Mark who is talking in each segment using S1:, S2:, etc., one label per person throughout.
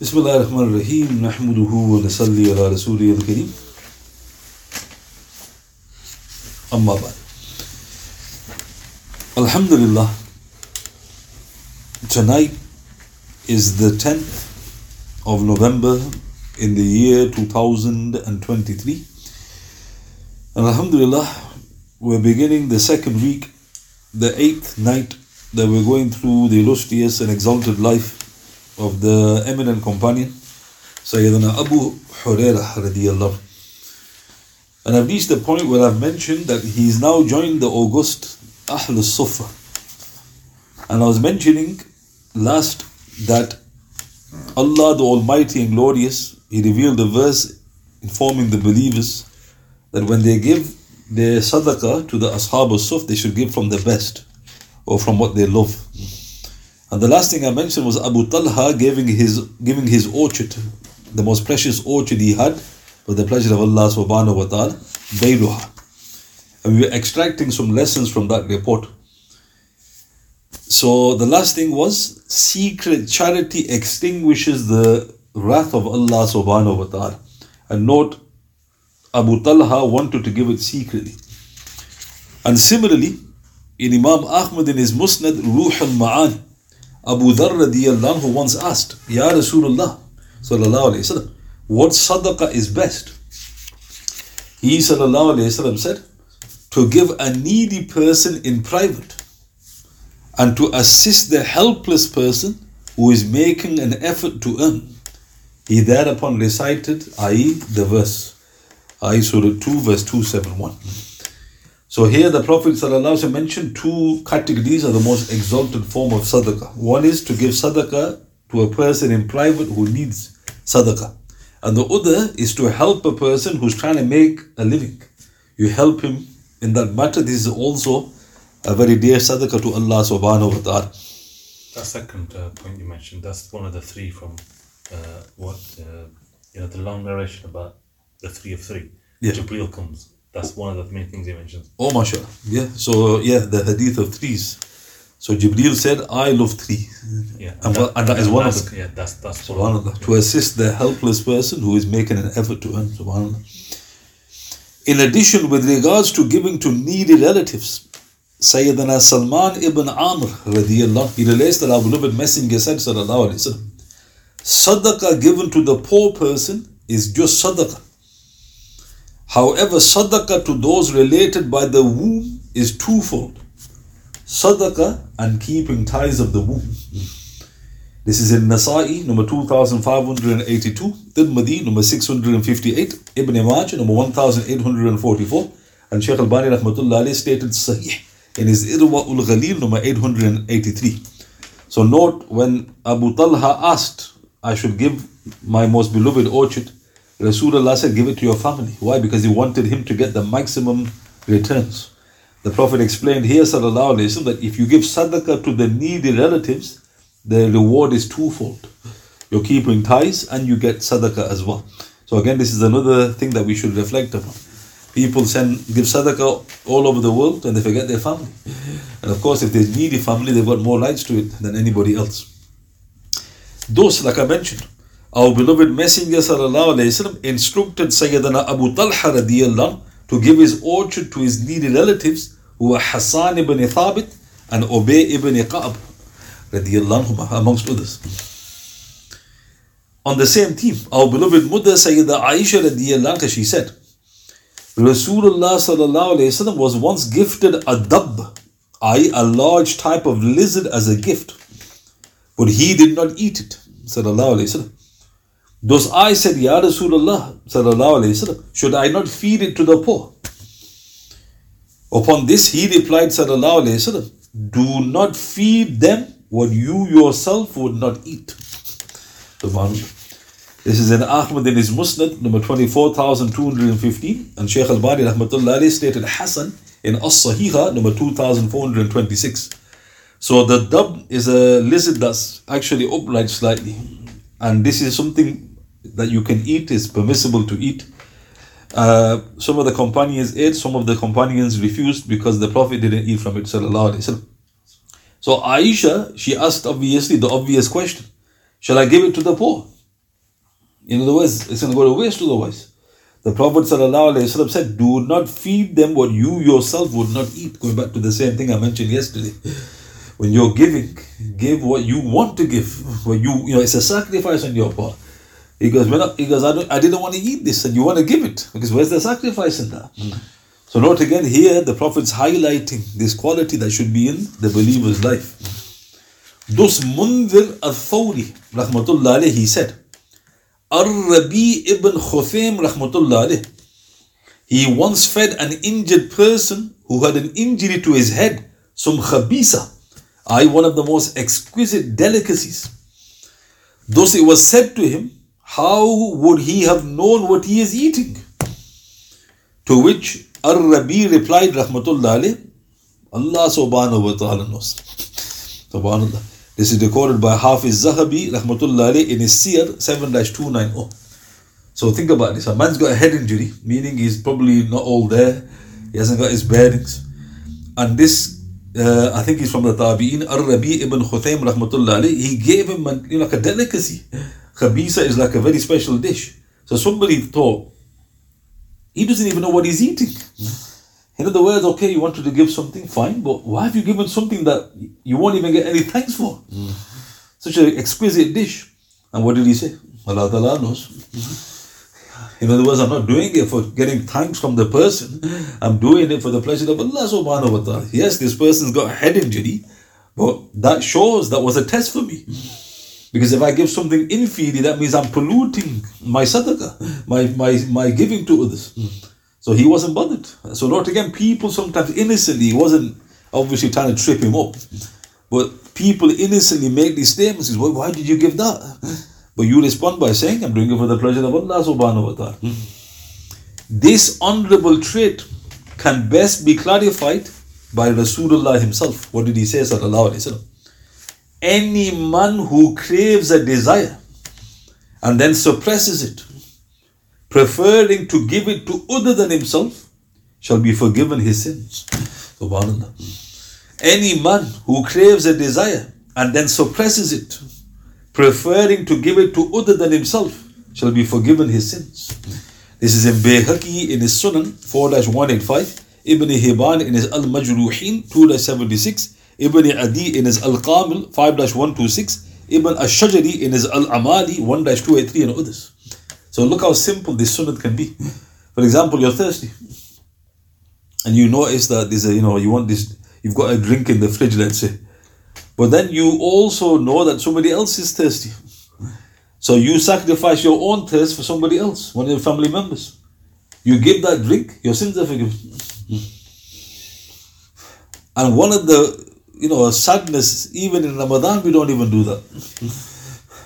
S1: بسم الله الرحمن الرحيم نحمده ونصلي على رسوله الكريم أما بعد Alhamdulillah tonight is the 10th of November in the year 2023 and Alhamdulillah we're beginning the second week the eighth night that we're going through the illustrious and exalted life of the eminent companion Sayyidina Abu Hurairah radiallahu and I've reached the point where I've mentioned that he's now joined the August Ahl Sufa and I was mentioning last that Allah the Almighty and Glorious He revealed a verse informing the believers that when they give their sadaqah to the Ashab al-Suf they should give from the best or from what they love and the last thing I mentioned was Abu Talha giving his giving his orchard, the most precious orchard he had, for the pleasure of Allah subhanahu wa ta'ala. And we were extracting some lessons from that report. So the last thing was secret charity extinguishes the wrath of Allah subhanahu wa ta'ala. And note Abu Talha wanted to give it secretly. And similarly, in Imam Ahmad in his Musnad Ruh al-Ma'ani, Abu Dharr anhu once asked, Ya Rasulullah sallallahu alayhi wasallam, what sadaqah is best? He sallallahu alayhi said, to give a needy person in private and to assist the helpless person who is making an effort to earn. He thereupon recited, i.e., the verse, i.e., Surah 2, verse 271. So here the Prophet ﷺ mentioned two categories of the most exalted form of sadaqah. One is to give sadaqah to a person in private who needs sadaqah. And the other is to help a person who's trying to make a living. You help him in that matter. This is also a very dear sadaqah to Allah subhanahu wa ta'ala.
S2: That second uh, point you mentioned, that's one of the three from uh, what, uh, you know, the long narration about the three of three.
S1: Yeah.
S2: Jibreel comes. That's one of the main things he mentions.
S1: Oh, mashallah. Yeah. So, yeah, the hadith of threes. So Jibreel said, I love three.
S2: Yeah.
S1: And, what- and that is one of them.
S2: Yeah, that's, that's one of
S1: To assist the helpless person who is making an effort to earn. Subhanallah. In addition, with regards to giving to needy relatives, Sayyidina Salman ibn Amr radiallahu, he relates that our beloved messenger said, sallallahu alayhi wasallam, Sadaqah given to the poor person is just sadaqah. However, sadaqah to those related by the womb is twofold. Sadaqah and keeping ties of the womb. This is in Nasa'i, number 2582, Tirmidhi, number 658, Ibn Majah, number 1844, and Shaykh Albani rahmatullah alayhi stated Sahih in his Irwa ul Ghalil, number 883. So note when Abu Talha asked, I should give my most beloved orchard, Rasulullah said, give it to your family. Why? Because he wanted him to get the maximum returns. The Prophet explained here, sallallahu alayhi wa sallam, that if you give sadaqah to the needy relatives, the reward is twofold. You're keeping ties and you get sadaqah as well. So again, this is another thing that we should reflect upon. People send give sadaqah all over the world and they forget their family. And of course, if there's a needy family, they've got more rights to it than anybody else. Those, like I mentioned, our beloved Messenger wasallam instructed Sayyidina Abu Talha radiyallahu to give his orchard to his needy relatives who were Hassan ibn Thabit and Ubay ibn Ka'b radiyallahu anhuma, amongst others. On the same theme, our beloved mother Sayyida Aisha radiyallahu anha, she said, Rasulullah sallallahu alayhi wasallam was once gifted a dab, i.e. a large type of lizard as a gift, but he did not eat it. Sallallahu alayhi wasallam. Thus I said, Ya Rasulullah wasallam, should I not feed it to the poor? Upon this he replied, wasallam, do not feed them what you yourself would not eat. This is in Ahmad in his Musnad, number 24,215, and Shaykh Albani rahmatullah alayhi stated Hassan in As-Sahiha, number 2,426. So the dub is a lizard that's actually upright slightly, and this is something that you can eat, is permissible to eat. Uh, some of the companions ate, some of the companions refused because the Prophet didn't eat from it. So Aisha, she asked obviously the obvious question: Shall I give it to the poor? In other words, it's going to go to waste otherwise. The Prophet ﷺ said, Do not feed them what you yourself would not eat. Going back to the same thing I mentioned yesterday. When you're giving, give what you want to give. What you, you know, it's a sacrifice on your part. He goes, when I, he goes, I, don't, I didn't want to eat this, and you want to give it because where's the sacrifice in that? Mm. So note again here, the Prophet's highlighting this quality that should be in the believer's life. Thus Mundhir al-Thawri, rahmatullah he said, Ar-Rabi ibn Khuthaym, rahmatullah he once fed an injured person who had an injury to his head, some khabisa, I one of the most exquisite delicacies. Thus it was said to him, how would he have known what he is eating? To which Ar-Rabi replied, Rahmatullah Allah subhanahu wa ta'ala knows. Subhanallah. This is recorded by Hafiz Zahabi, Rahmatullah in his Siyar 7-290. So think about this. A man's got a head injury, meaning he's probably not all there. He hasn't got his bearings. And this, uh, I think he's from the Tabi'in, Ar-Rabi ibn Khuthaym, Rahmatullah alayh, he gave him you know, like a delicacy. Khabisa is like a very special dish. So somebody thought, he doesn't even know what he's eating. In other words, okay, you wanted to give something, fine, but why have you given something that you won't even get any thanks for? Mm. Such an exquisite dish. And what did he say? Allah Ta'ala knows. In other words, I'm not doing it for getting thanks from the person. I'm doing it for the pleasure of Allah subhanahu wa ta'ala. Yes, this person's got a head injury, but that shows that was a test for me. Because if I give something inferior, that means I'm polluting my sadaqah, my, my, my giving to others. So he wasn't bothered. So not again, people sometimes innocently, he wasn't obviously trying to trip him up. But people innocently make these statements, why did you give that? But you respond by saying, I'm doing it for the pleasure of Allah subhanahu wa ta'ala. This honorable trait can best be clarified by Rasulullah himself. What did he say? Sallallahu Alaihi Wasallam any man who craves a desire and then suppresses it, preferring to give it to other than himself, shall be forgiven his sins. Subhanallah. Any man who craves a desire and then suppresses it, preferring to give it to other than himself, shall be forgiven his sins. This is in Bayhaqi in his Sunan 4 185, Ibn Hibban in his Al Majruhin 2 76, Ibn Adi in his Al Kamil 5 126, Ibn Ash Shajari in his Al Amali 1 283, and others. So look how simple this sunnah can be. For example, you're thirsty, and you notice that there's a, you know, you want this, you've got a drink in the fridge, let's say, but then you also know that somebody else is thirsty. So you sacrifice your own thirst for somebody else, one of your family members. You give that drink, your sins are forgiven. And one of the you know, sadness, even in Ramadan, we don't even do that.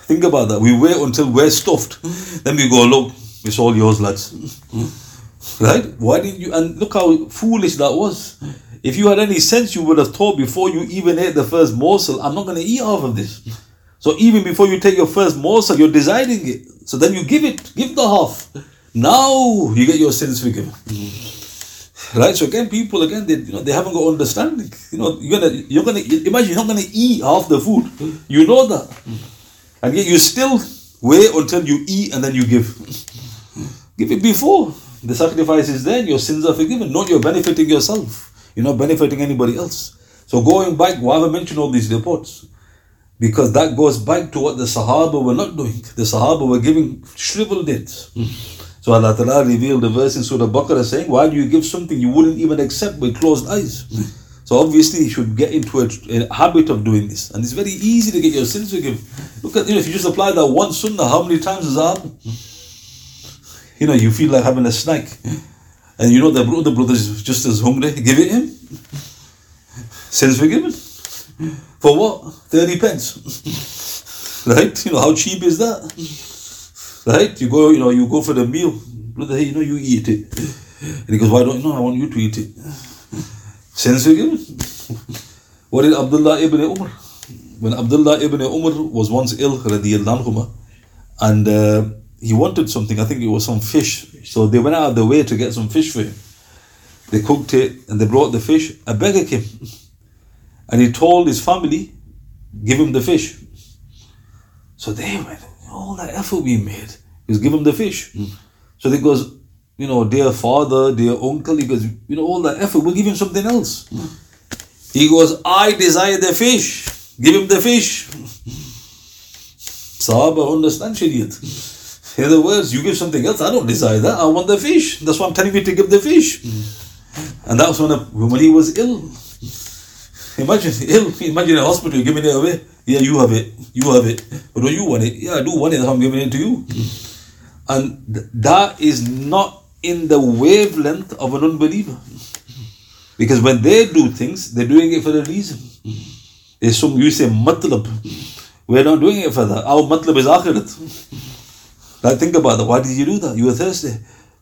S1: Think about that. We wait until we're stuffed. Then we go, look, it's all yours, lads. right? Why did you, and look how foolish that was. If you had any sense, you would have thought before you even ate the first morsel, I'm not going to eat half of this. So even before you take your first morsel, you're deciding it. So then you give it, give the half. Now you get your sins forgiven. Right? So again, people again they you know they haven't got understanding. You know, you're gonna you're gonna imagine you're not gonna eat half the food. You know that. And yet you still wait until you eat and then you give. give it before. The sacrifice is there, your sins are forgiven. Not you're benefiting yourself. You're not benefiting anybody else. So going back, why have I mentioned all these reports? Because that goes back to what the Sahaba were not doing. The Sahaba were giving shriveled dates. Hmm. So Allah Ta'ala revealed the verse in Surah Baqarah saying, Why do you give something you wouldn't even accept with closed eyes? Hmm. So obviously you should get into a, a, habit of doing this. And it's very easy to get your sins forgiven. Look at, you know, if you just apply that one sunnah, how many times does that happen? Hmm. You know, you feel like having a snack. And you know the other brother is just as hungry. Give it him. Sins forgiven. For what? 30 pence. right? You know, how cheap is that? Right? You go, you know, you go for the meal. Brother, hey, you know, you eat it. And he goes, why don't you know? I want you to eat it. Sense forgiven. What did Abdullah ibn Umar? When Abdullah ibn Umar was once ill, anhuma, and uh, he wanted something, I think it was some fish. So they went out of the way to get some fish for him. They cooked it and they brought the fish. A beggar came. And he told his family, give him the fish. So they went, all that effort we made. is give him the fish. So he goes, you know, dear father, dear uncle, he goes, you know, all that effort, we'll give him something else. He goes, I desire the fish. Give him the fish. Sahaba understand Shariat. In other words, you give something else, I don't desire that. I want the fish. That's why I'm telling you to give the fish. And that was when, when he was ill. Imagine ill, imagine a hospital giving it away. Yeah, you have it. You have it. But don't you want it? Yeah, I do want it. I'm giving it to you. And th- that is not in the wavelength of an unbeliever. Because when they do things, they're doing it for a reason. There's some, you say, matlab. We're not doing it for that. Our matlab is akhirat. Now think about that. Why did you do that? You were thirsty.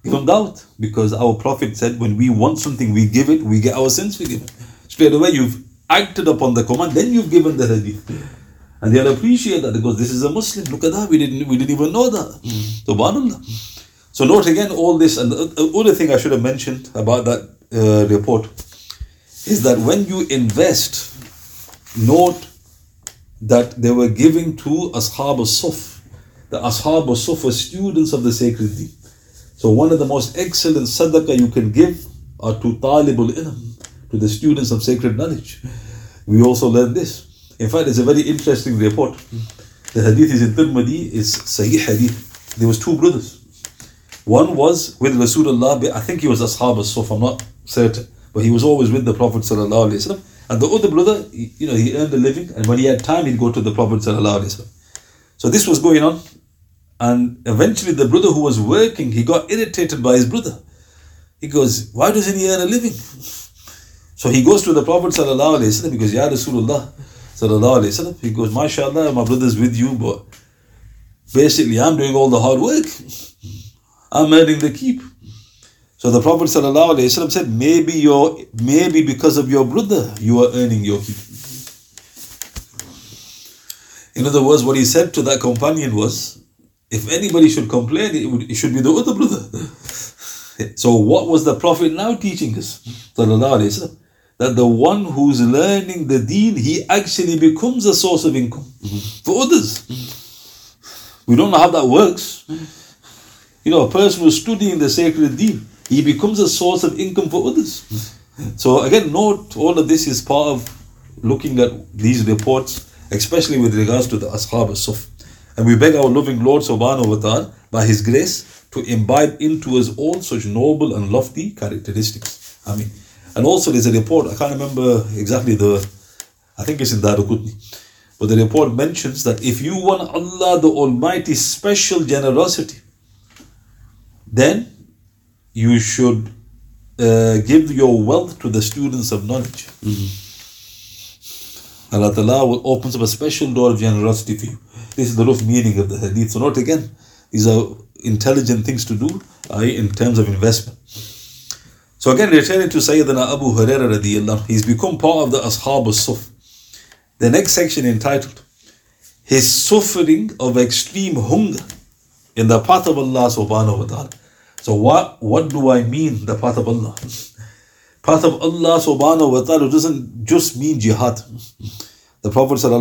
S1: Them doubt. Because our Prophet said, when we want something, we give it, we get our sins forgiven. Straight away, you've acted upon the command, then you've given the hadith. And they'll appreciate that because this is a Muslim. Look at that. We didn't we didn't even know that. Subhanallah. So note again all this and the the other thing I should have mentioned about that uh, report is that when you invest, note that they were giving to Ashab al-Suf. The Ashab al-Suf were students of the sacred deen. So one of the most excellent sadaqah you can give are to talibul ilm, to the students of sacred knowledge. We also learn this. In fact, it's a very interesting report. The hadith is in Tirmidhi, is Sahih hadith. There was two brothers. One was with Rasulullah, I think he was Ashab al-Suf, I'm not certain. But he was always with the Prophet sallallahu alaihi wasallam. And the other brother, you know, he earned a living, and when he had time, he'd go to the Prophet. So this was going on, and eventually the brother who was working, he got irritated by his brother. He goes, why doesn't he earn a living? So he goes to the Prophet wasallam because Ya Rasulullah wasallam. He goes, MashaAllah, my brother's with you, but basically I'm doing all the hard work. I'm earning the keep. So the Prophet wasallam said, maybe your maybe because of your brother you are earning your keep. In other words, what he said to that companion was, if anybody should complain, it, would, it should be the other brother. So what was the Prophet now teaching us? That the one who's learning the deen, he actually becomes a source of income for others. We don't know how that works. You know, a person who's studying the sacred deen, he becomes a source of income for others. So again, note all of this is part of looking at these reports, especially with regards to the Ashab al-Suf. And we beg our loving Lord subhanahu wa ta'ala by His grace to imbibe into us all such noble and lofty characteristics. I mean, and also there's a report, I can't remember exactly the, I think it's in Daraqutni, but the report mentions that if you want Allah the Almighty's special generosity, then you should uh, give your wealth to the students of knowledge. Allah Ta'ala will opens up a special door of generosity for you. This is the rough meaning of the hadith. So note again, these are intelligent things to do in terms of investment. So again, returning to Sayyidina Abu Hurairah radiallahu, he's become part of the Ashab al-Suf. The next section entitled, His suffering of extreme hunger in the path of Allah subhanahu wa ta'ala. So what, what do I mean, the path of Allah? path of Allah subhanahu wa ta'ala doesn't just mean jihad. The Prophet said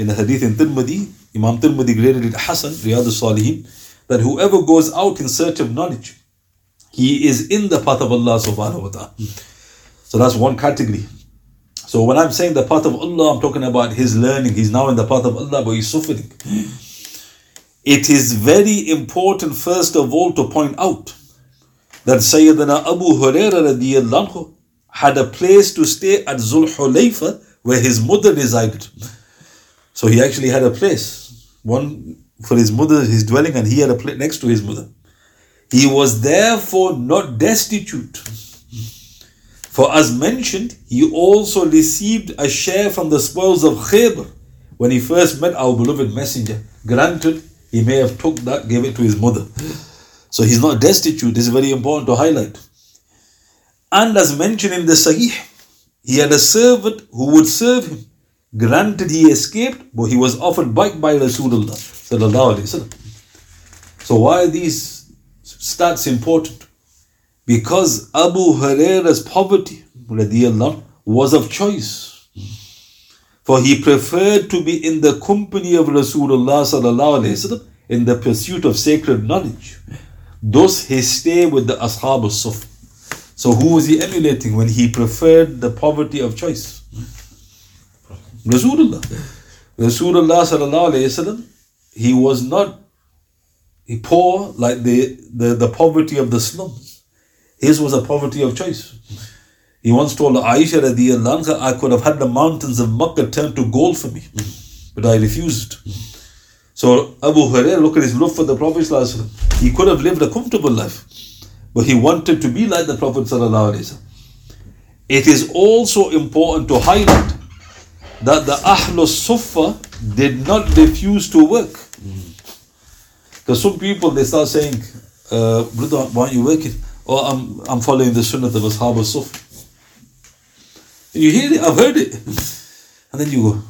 S1: in a hadith in Tirmidhi, Imam Tirmidhi graded it Hasan, Riyadh al-Salihin, that whoever goes out in search of knowledge, he is in the path of Allah subhanahu wa ta'ala. So that's one category. So when I'm saying the path of Allah, I'm talking about his learning. He's now in the path of Allah, but he's suffering. It is very important, first of all, to point out that Sayyidina Abu Hurairah had a place to stay at Zul Hulayfa where his mother resided. So he actually had a place, one for his mother, his dwelling, and he had a place next to his mother. He was therefore not destitute. For as mentioned, he also received a share from the spoils of Khaybar when he first met our beloved messenger. Granted, he may have took that, gave it to his mother. So he's not destitute. This is very important to highlight. And as mentioned in the Sahih, he had a servant who would serve him. Granted, he escaped, but he was offered back by Rasulullah. So why are these stats important? Because Abu Huraira's poverty was of choice. For he preferred to be in the company of Rasulullah in the pursuit of sacred knowledge. Thus his stay with the Ashab al-Suf. So who was he emulating when he preferred the poverty of choice? Rasulullah. Rasulullah sallallahu alayhi wasallam, he was not poor like the, the, the poverty of the slums. His was a poverty of choice. He once told Aisha radiallahu anha, I could have had the mountains of Makkah turned to gold for me, but I refused. So Abu Hurairah, look at his love for the Prophet He could have lived a comfortable life, but he wanted to be like the Prophet It is also important to highlight that the Ahlul Sufa did not refuse to work. Because some people they start saying, uh, brother, why aren't you working? Or oh, I'm I'm following the sunnah of Ashab al-Sufa. You hear it, I've heard it. And then you go,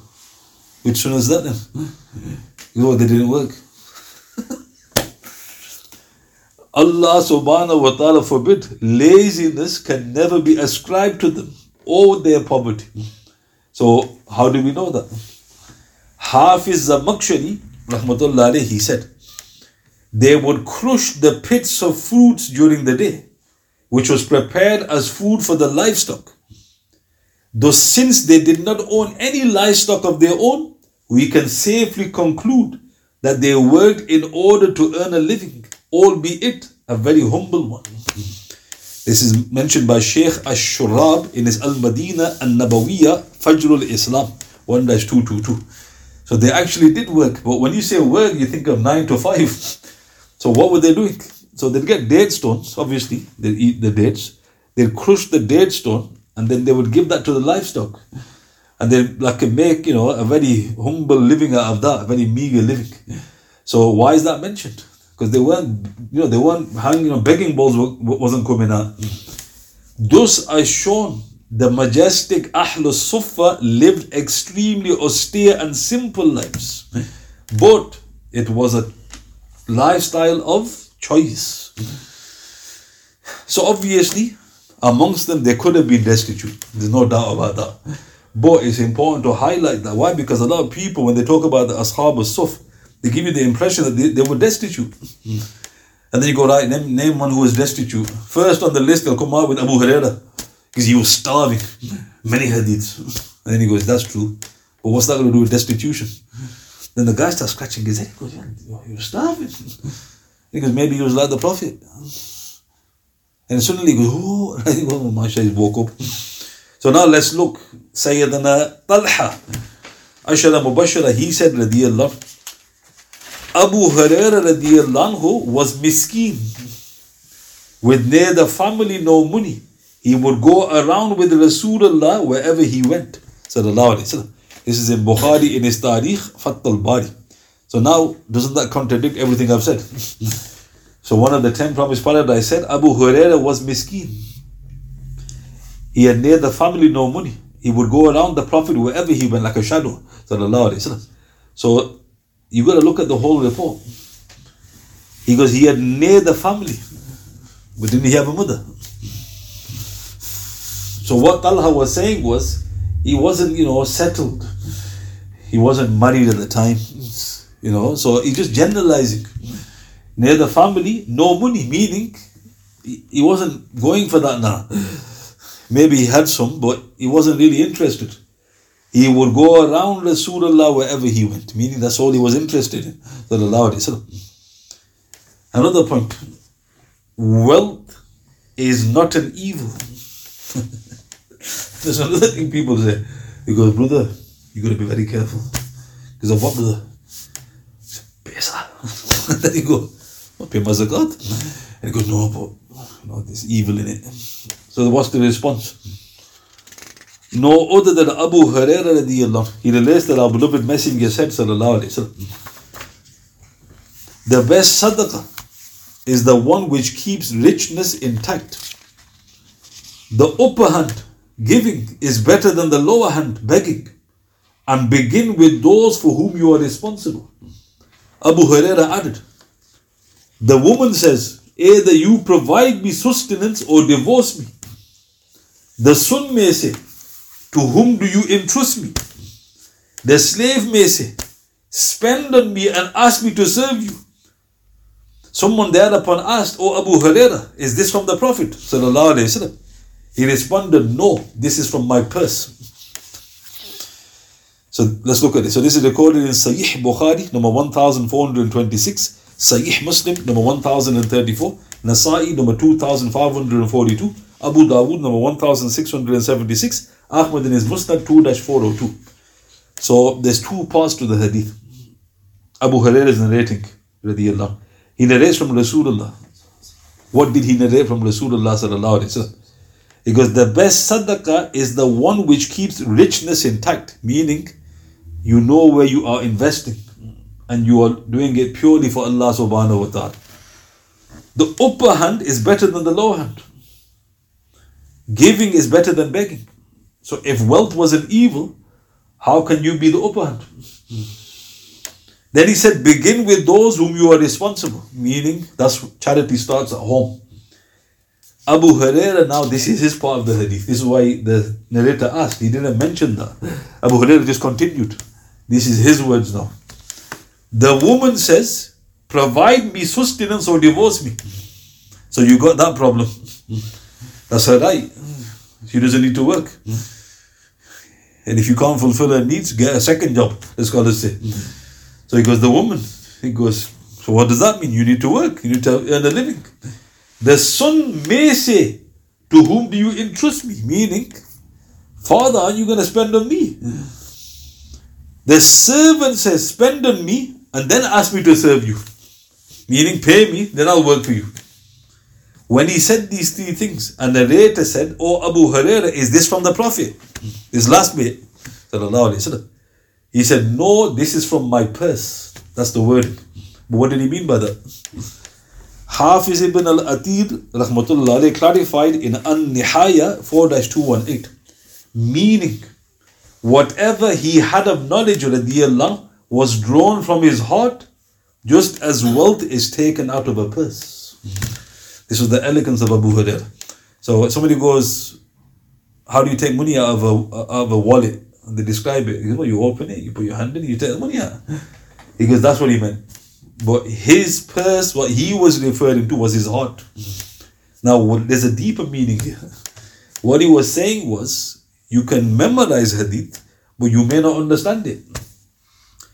S1: which sunnah is that then? You know, they didn't work. Allah subhanahu wa ta'ala forbid, laziness can never be ascribed to them or their poverty. So, how do we know that? Hafiz Zamakhshari, rahmatullah he said, they would crush the pits of fruits during the day, which was prepared as food for the livestock. Though since they did not own any livestock of their own, we can safely conclude that they worked in order to earn a living, albeit a very humble one. This is mentioned by Sheikh Ash-Shurab in his Al-Madina An-Nabawiyya Fajrul Islam 1-222. So they actually did work, but when you say work, you think of 9 to 5. So what were they doing? So they'd get date stones, obviously, they'd eat the dates, they'd crush the date stone, and then they would give that to the livestock. And they like make, you know, a very humble living out of that, a very meager living. So why is that mentioned? Because they weren't, you know, they weren't hanging, you know, begging bowls wasn't coming out. Thus I shown the majestic Ahlus Sufa lived extremely austere and simple lives. But it was a lifestyle of choice. So obviously, amongst them, they could have been destitute. There's no doubt about that. But it's important to highlight that. Why? Because a lot of people, when they talk about the Ashab al-Suf, they give you the impression that they, they were destitute. And then you go, right, name, name one who was destitute. First on the list, they'll come out with Abu Huraira, because he was starving. Many hadiths. And then he goes, that's true. But what's that going to do with destitution? Then the guy starts scratching his head. He goes, yeah, you're starving. He goes, maybe he was like the Prophet. And suddenly he goes, oh, I think, oh, Masha, he woke up. So now let's look. Sayyidina Talha, Ashara Mubashara, he said, radiyallahu Abu Huraira was miskeen. With neither family nor money. He would go around with Rasulullah wherever he went. This is in Bukhari in his Tarikh, Fath al-Bari. So now, doesn't that contradict everything I've said? so one of the ten promised paradise said, Abu Huraira was miskeen. He had neither family nor money. He would go around the Prophet wherever he went like a shadow. So you got to look at the whole report. He goes, he had neither family, but didn't he have a mother? So what Talha was saying was, he wasn't, you know, settled. He wasn't married at the time, you know. So he's just generalizing. Neither family, no money, meaning he wasn't going for that now. Maybe he had some, but he wasn't really interested. He would go around Rasulullah wherever he went, meaning that's all he was interested in. Another point wealth is not an evil. There's another thing people say. He goes, brother, you gotta be very careful. Because of what, brother? Pesa. then he goes, what, pay zakat? And he goes, no, but you know, there's evil in it. So what's the response? No other than Abu Huraira radiallahu He relates that our beloved messenger said, sallallahu alayhi the best sadaqah is the one which keeps richness intact. The upper hand Giving is better than the lower hand, begging. And begin with those for whom you are responsible. Abu Huraira added, The woman says, Either you provide me sustenance or divorce me. The son may say, To whom do you entrust me? The slave may say, Spend on me and ask me to serve you. Someone thereupon asked, Oh Abu Huraira, is this from the Prophet? He responded, No, this is from my purse. So let's look at it. So this is recorded in Sahih Bukhari, number 1426, Sahih Muslim, number 1034, Nasa'i, number 2542, Abu Dawood, number 1676, Ahmad in his Musnad 2 402. So there's two parts to the hadith. Abu Hurairah is narrating, radiallahu. He narrates from Rasulullah. What did he narrate from Rasulullah sallallahu alaihi wasallam? Because the best sadaqah is the one which keeps richness intact, meaning you know where you are investing and you are doing it purely for Allah subhanahu wa ta'ala. The upper hand is better than the lower hand. Giving is better than begging. So if wealth was an evil, how can you be the upper hand? Then he said, begin with those whom you are responsible, meaning that's charity starts at home. Abu Huraira, now this is his part of the hadith. This is why the narrator asked. He didn't mention that. Abu Huraira just continued. This is his words now. The woman says, provide me sustenance or divorce me. So you got that problem. That's her right. She doesn't need to work. And if you can't fulfill her needs, get a second job, the scholars say. So he goes, the woman. He goes, so what does that mean? You need to work. You need to earn a living. The son may say, to whom do you entrust me? Meaning, Father, are you going to spend on me? The servant says, spend on me and then ask me to serve you. Meaning, pay me, then I'll work for you. When he said these three things, and the narrator said, Oh Abu Huraira, is this from the Prophet? This last bit. He said, No, this is from my purse. That's the word. But what did he mean by that? Hafiz ibn al Atir rahmatullah clarified in An Nihaya 4 218, meaning whatever he had of knowledge radiallahu, was drawn from his heart, just as wealth is taken out of a purse. This was the elegance of Abu Hurairah. So somebody goes, how do you take money out of a, out of a wallet? And they describe it. You, know, you open it, you put your hand in, you take the money out. He goes, that's what he meant. But his purse, what he was referring to was his heart. Now, there's a deeper meaning here. What he was saying was, you can memorize hadith, but you may not understand it.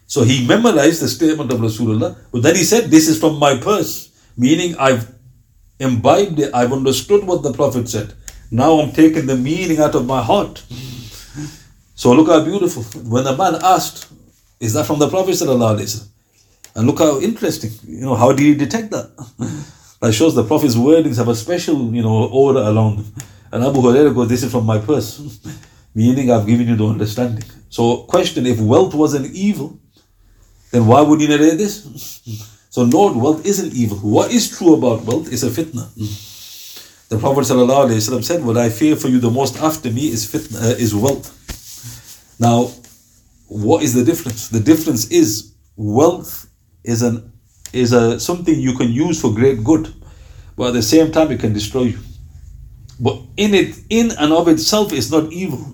S1: So he memorized the statement of Rasulullah, but then he said, This is from my purse, meaning I've imbibed it, I've understood what the Prophet said. Now I'm taking the meaning out of my heart. So look how beautiful. When the man asked, Is that from the Prophet? And look how interesting. You know, how did he detect that? that shows the Prophet's wordings have a special, you know, order along. And Abu Hurairah goes, This is from my purse. Meaning I've given you the understanding. So question if wealth was an evil, then why would you narrate this? So Lord, wealth isn't evil. What is true about wealth is a fitna. The Prophet ﷺ said, What I fear for you the most after me is fitna, uh, is wealth. Now, what is the difference? The difference is wealth is an is a something you can use for great good, but at the same time it can destroy you. But in it, in and of itself, is not evil.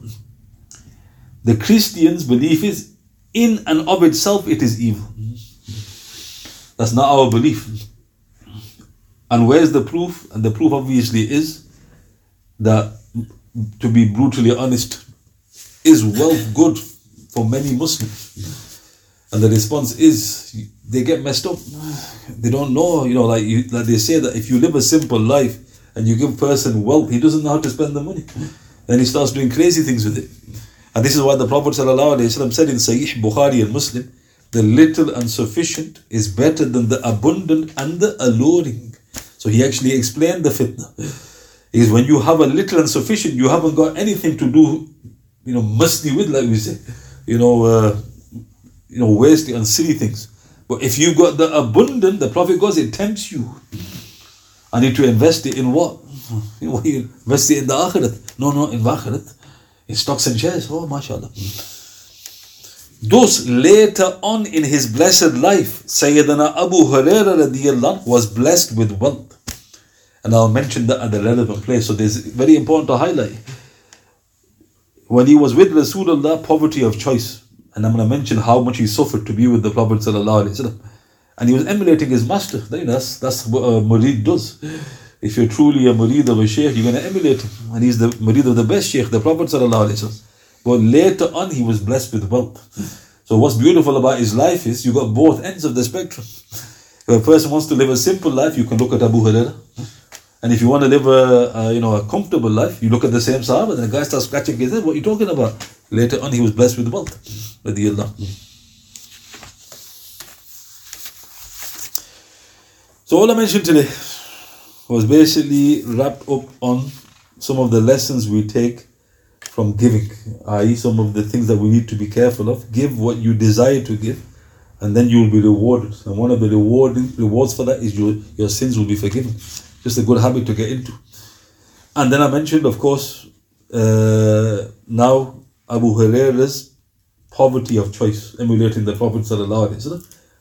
S1: The Christians' belief is in and of itself it is evil. That's not our belief. And where's the proof? And the proof obviously is that, to be brutally honest, is wealth good for many Muslims? And the response is they get messed up. They don't know, you know, like you, like they say that if you live a simple life and you give a person wealth, he doesn't know how to spend the money. Then he starts doing crazy things with it. And this is why the Prophet said in Sahih Bukhari and Muslim, the little and sufficient is better than the abundant and the alluring. So he actually explained the fitna. Is when you have a little and sufficient, you haven't got anything to do, you know, musty with, like we say, you know, uh, you know, wasting and silly things. But if you've got the abundant, the Prophet goes, it tempts you. I need to invest it in what? You invest it in the akhirat. No, no, in the akhirat. In stocks and shares. Oh, mashallah. Thus, later on in his blessed life, Sayyidina Abu Hurairah was blessed with wealth. And I'll mention that at the relevant place. So this is very important to highlight. When he was with Rasulullah, poverty of choice. And I'm going to mention how much he suffered to be with the Prophet. And he was emulating his master. That's, that's what a murid does. If you're truly a murid of a sheikh, you're going to emulate him. And he's the murid of the best sheikh, the Prophet. ﷺ. But later on, he was blessed with wealth. So what's beautiful about his life is you got both ends of the spectrum. If a person wants to live a simple life, you can look at Abu Hurairah. And if you want to live a, a, you know a comfortable life, you look at the same Sahaba, and the guy starts scratching his head. What are you talking about? Later on, he was blessed with wealth. Radiallah. So all I mentioned today was basically wrapped up on some of the lessons we take from giving, i.e., some of the things that we need to be careful of. Give what you desire to give, and then you will be rewarded. And one of the rewarding rewards for that is your, your sins will be forgiven. Just a good habit to get into. And then I mentioned, of course, uh, now Abu Huraira's poverty of choice, emulating the Prophet.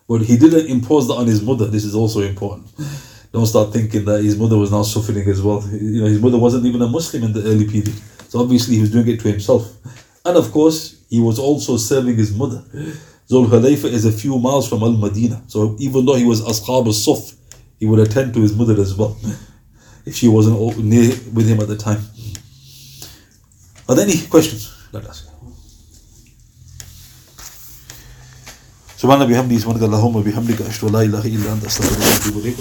S1: But he didn't impose that on his mother. This is also important. Don't start thinking that his mother was now suffering as well. You know, his mother wasn't even a Muslim in the early period. So obviously he was doing it to himself. And of course, he was also serving his mother. Zul Hulayfa is a few miles from Al Madinah. So even though he was Ashab al Suf, he would attend to his mother as well, if she wasn't near with him at the time. Are there any questions? Let us. سبحان ربي حمدي سبحانك اللهم وبحمدك اشهد ان لا اله الا انت استغفرك واتوب اليك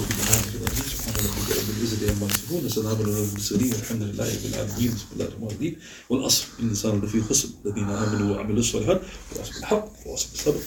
S1: على المرسلين والحمد لله رب العالمين بسم الله الرحمن الرحيم. والأصل إن الإنسان لفي خسر الذين آمنوا وعملوا الصالحات وتواصوا بالحق وتواصوا بالصبر